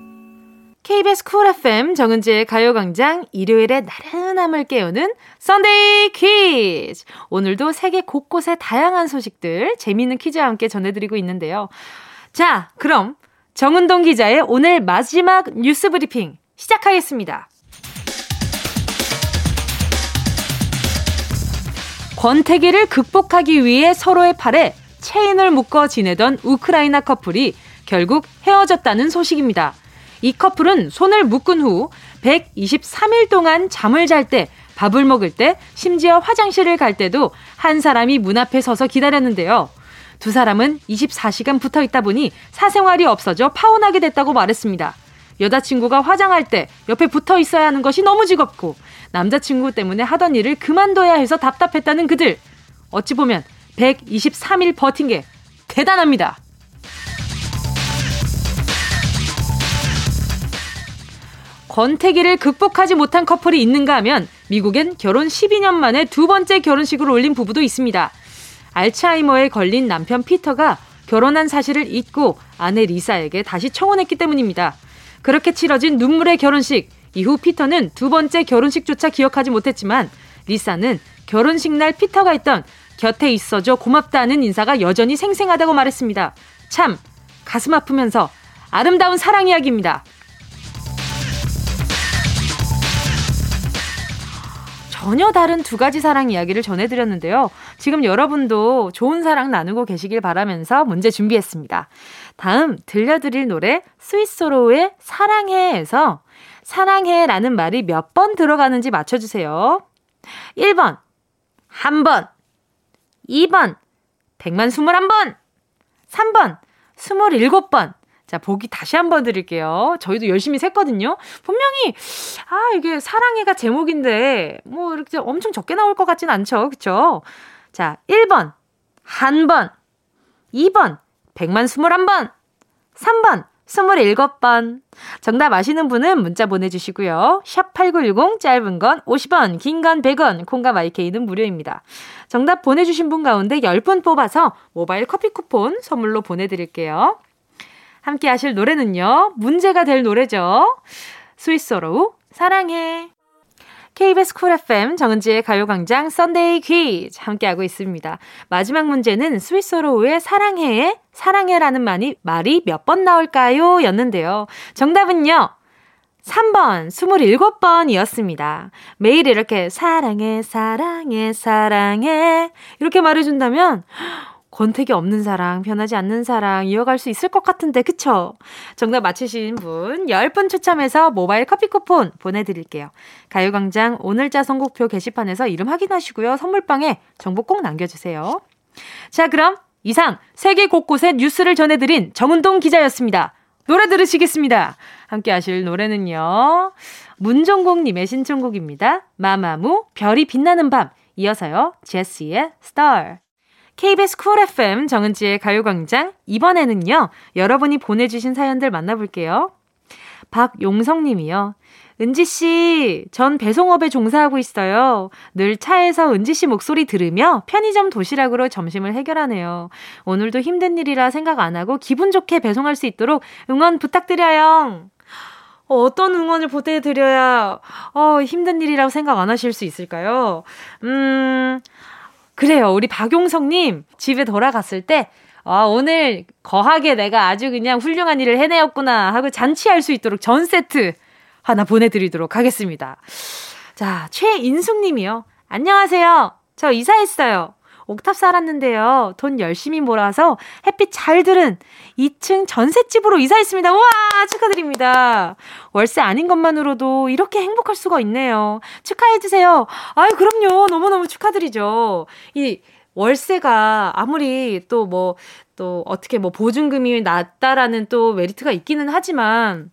KBS 쿨 FM 정은지의 가요광장 일요일에 나른함을 깨우는 Sunday 퀴즈. 오늘도 세계 곳곳의 다양한 소식들 재미있는 퀴즈와 함께 전해드리고 있는데요. 자, 그럼 정은동 기자의 오늘 마지막 뉴스 브리핑 시작하겠습니다. 권태기를 극복하기 위해 서로의 팔에 체인을 묶어 지내던 우크라이나 커플이 결국 헤어졌다는 소식입니다. 이 커플은 손을 묶은 후 123일 동안 잠을 잘 때, 밥을 먹을 때, 심지어 화장실을 갈 때도 한 사람이 문 앞에 서서 기다렸는데요. 두 사람은 24시간 붙어 있다 보니 사생활이 없어져 파혼하게 됐다고 말했습니다. 여자친구가 화장할 때 옆에 붙어 있어야 하는 것이 너무 즐겁고 남자친구 때문에 하던 일을 그만둬야 해서 답답했다는 그들. 어찌 보면 123일 버틴 게 대단합니다. 권태기를 극복하지 못한 커플이 있는가 하면 미국엔 결혼 12년 만에 두 번째 결혼식을 올린 부부도 있습니다. 알츠하이머에 걸린 남편 피터가 결혼한 사실을 잊고 아내 리사에게 다시 청혼했기 때문입니다. 그렇게 치러진 눈물의 결혼식 이후 피터는 두 번째 결혼식조차 기억하지 못했지만 리사는 결혼식 날 피터가 했던 곁에 있어줘 고맙다는 인사가 여전히 생생하다고 말했습니다. 참 가슴 아프면서 아름다운 사랑 이야기입니다. 전혀 다른 두 가지 사랑 이야기를 전해드렸는데요. 지금 여러분도 좋은 사랑 나누고 계시길 바라면서 문제 준비했습니다. 다음 들려드릴 노래 스위스로우의 사랑해에서 사랑해라는 말이 몇 번 들어가는지 맞춰주세요. 1번 한번 2번 100만 21번 3번 27번. 자, 보기 다시 한번 드릴게요. 저희도 열심히 샜거든요. 분명히, 아, 이게 사랑해가 제목인데, 뭐, 이렇게 엄청 적게 나올 것 같진 않죠. 그쵸? 자, 1번, 한 번. 2번, 100만 21번. 3번, 27번. 정답 아시는 분은 문자 보내주시고요. 샵8910 짧은 건 50원, 긴 건 100원, 콩과 마이케이는 무료입니다. 정답 보내주신 분 가운데 10분 뽑아서 모바일 커피 쿠폰 선물로 보내드릴게요. 함께 하실 노래는요. 문제가 될 노래죠. 스윗소로우 사랑해. KBS 쿨 FM 정은지의 가요광장 Sunday 퀴즈 함께하고 있습니다. 마지막 문제는 스윗소로우의 사랑해의 사랑해라는 말이, 말이 몇 번 나올까요? 였는데요. 정답은요. 3번, 27번이었습니다. 매일 이렇게 사랑해, 사랑해, 사랑해 이렇게 말해준다면 권태기 없는 사랑, 변하지 않는 사랑 이어갈 수 있을 것 같은데, 그쵸? 정답 맞히신 분 10분 추첨해서 모바일 커피 쿠폰 보내드릴게요. 가요광장 오늘자 선곡표 게시판에서 이름 확인하시고요. 선물방에 정보 꼭 남겨주세요. 자, 그럼 이상 세계 곳곳의 뉴스를 전해드린 정은동 기자였습니다. 노래 들으시겠습니다. 함께 하실 노래는요. 문종국님의 신청곡입니다. 마마무, 별이 빛나는 밤. 이어서요. 제시의 스타. KBS 쿨 FM 정은지의 가요광장. 이번에는요, 여러분이 보내주신 사연들 만나볼게요. 박용성 님이요. 은지씨, 전 배송업에 종사하고 있어요. 늘 차에서 은지씨 목소리 들으며 편의점 도시락으로 점심을 해결하네요. 오늘도 힘든 일이라 생각 안 하고 기분 좋게 배송할 수 있도록 응원 부탁드려요. 어, 어떤 응원을 보내드려야, 어, 힘든 일이라고 생각 안 하실 수 있을까요? 음, 그래요. 우리 박용성님 집에 돌아갔을 때 아, 오늘 거하게 내가 아주 그냥 훌륭한 일을 해내었구나 하고 잔치할 수 있도록 전 세트 하나 보내드리도록 하겠습니다. 자, 최인숙 님이요. 안녕하세요. 저 이사했어요. 옥탑 살았는데요. 돈 열심히 몰아서 햇빛 잘 들은 2층 전셋집으로 이사했습니다. 우와! 축하드립니다. 월세 아닌 것만으로도 이렇게 행복할 수가 있네요. 축하해주세요. 아유, 그럼요. 너무너무 축하드리죠. 이 월세가 아무리 또 뭐, 또 어떻게 뭐 보증금이 낮다라는 또 메리트가 있기는 하지만,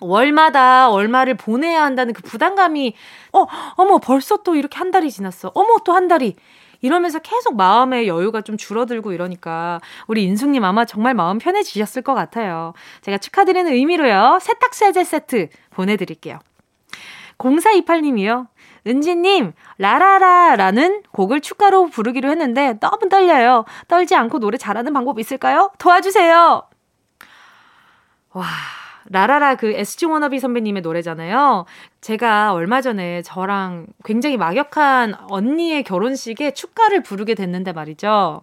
월마다 얼마를 보내야 한다는 그 부담감이, 어, 어머, 벌써 또 이렇게 한 달이 지났어. 어머, 또 한 달이. 이러면서 계속 마음의 여유가 좀 줄어들고 이러니까 우리 인숙님 아마 정말 마음 편해지셨을 것 같아요. 제가 축하드리는 의미로요. 세탁세제 세트 보내드릴게요. 0428님이요. 은지님, 라라라라는 곡을 축가로 부르기로 했는데 너무 떨려요. 떨지 않고 노래 잘하는 방법 있을까요? 도와주세요! 와. 라라라 그 SG 워너비 선배님의 노래잖아요. 제가 얼마 전에 저랑 굉장히 막역한 언니의 결혼식에 축가를 부르게 됐는데 말이죠.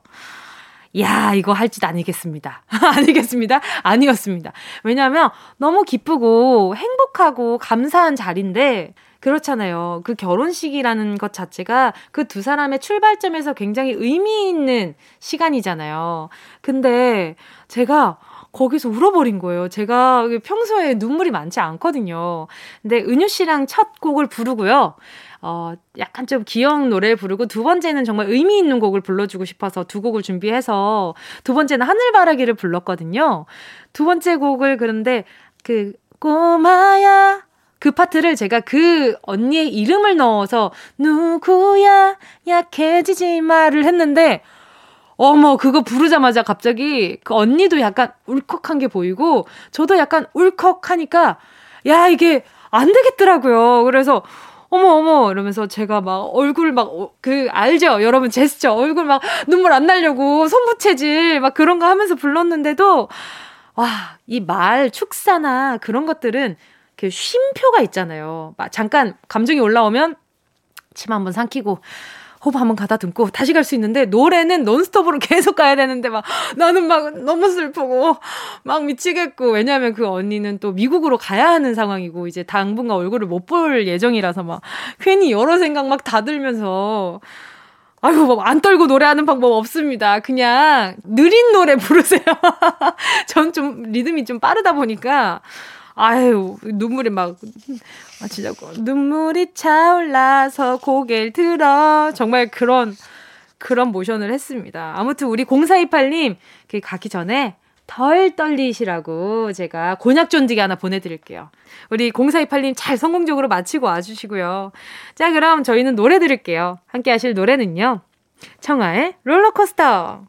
야, 이거 할 짓 아니겠습니다. 아니겠습니다. 아니었습니다. 왜냐하면 너무 기쁘고 행복하고 감사한 자리인데, 그렇잖아요. 그 결혼식이라는 것 자체가 그 두 사람의 출발점에서 굉장히 의미 있는 시간이잖아요. 근데 제가 거기서 울어버린 거예요. 제가 평소에 눈물이 많지 않거든요. 근데 은유 씨랑 첫 곡을 부르고요. 어, 약간 좀 귀여운 노래 부르고 두 번째는 정말 의미 있는 곡을 불러주고 싶어서 두 곡을 준비해서 두 번째는 하늘바라기를 불렀거든요. 두 번째 곡을 그런데 그 꼬마야 그 파트를 제가 그 언니의 이름을 넣어서 누구야 약해지지 마를 했는데 어머, 그거 부르자마자 갑자기 그 언니도 약간 울컥한 게 보이고, 저도 약간 울컥하니까, 야, 이게 안 되겠더라고요. 그래서, 어머, 어머, 이러면서 제가 막 얼굴 막, 어, 그, 알죠? 여러분 제스처. 얼굴 막 눈물 안 나려고 손부채질 막 그런 거 하면서 불렀는데도, 와, 이 말, 축사나 그런 것들은 그 쉼표가 있잖아요. 잠깐 감정이 올라오면 침 한번 삼키고, 호흡 한번 가다듬고 다시 갈 수 있는데 노래는 논스톱으로 계속 가야 되는데 막 나는 막 너무 슬프고 막 미치겠고 왜냐하면 그 언니는 또 미국으로 가야 하는 상황이고 이제 당분간 얼굴을 못 볼 예정이라서 막 괜히 여러 생각 막 다 들면서 아유, 뭐안 떨고 노래하는 방법 없습니다. 그냥 느린 노래 부르세요. 전 좀 리듬이 좀 빠르다 보니까 아유, 눈물이 막, 아, 진짜, 눈물이 차올라서 고개를 들어. 정말 그런, 그런 모션을 했습니다. 아무튼 우리 0428님, 그 가기 전에 덜 떨리시라고 제가 곤약 쫀디기 하나 보내드릴게요. 우리 0428님 잘 성공적으로 마치고 와주시고요. 자, 그럼 저희는 노래 들을게요. 함께 하실 노래는요. 청하의 롤러코스터.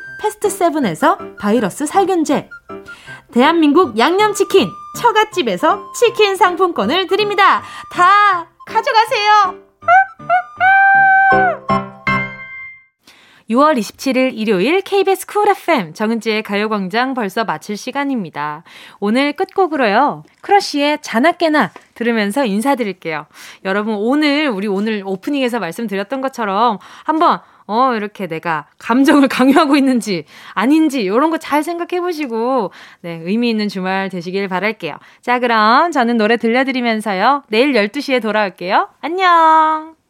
패스트 세븐에서 바이러스 살균제 대한민국 양념치킨 처갓집에서 치킨 상품권을 드립니다. 다 가져가세요. 6월 27일 일요일 KBS 쿨 FM 정은지의 가요광장 벌써 마칠 시간입니다. 오늘 끝곡으로요. 크러쉬의 자나깨나 들으면서 인사드릴게요. 여러분 오늘 우리 오늘 오프닝에서 말씀드렸던 것처럼 한번 어, 이렇게 내가 감정을 강요하고 있는지 아닌지 이런 거 잘 생각해 보시고 네, 의미 있는 주말 되시길 바랄게요. 자, 그럼 저는 노래 들려드리면서요. 내일 12시에 돌아올게요. 안녕!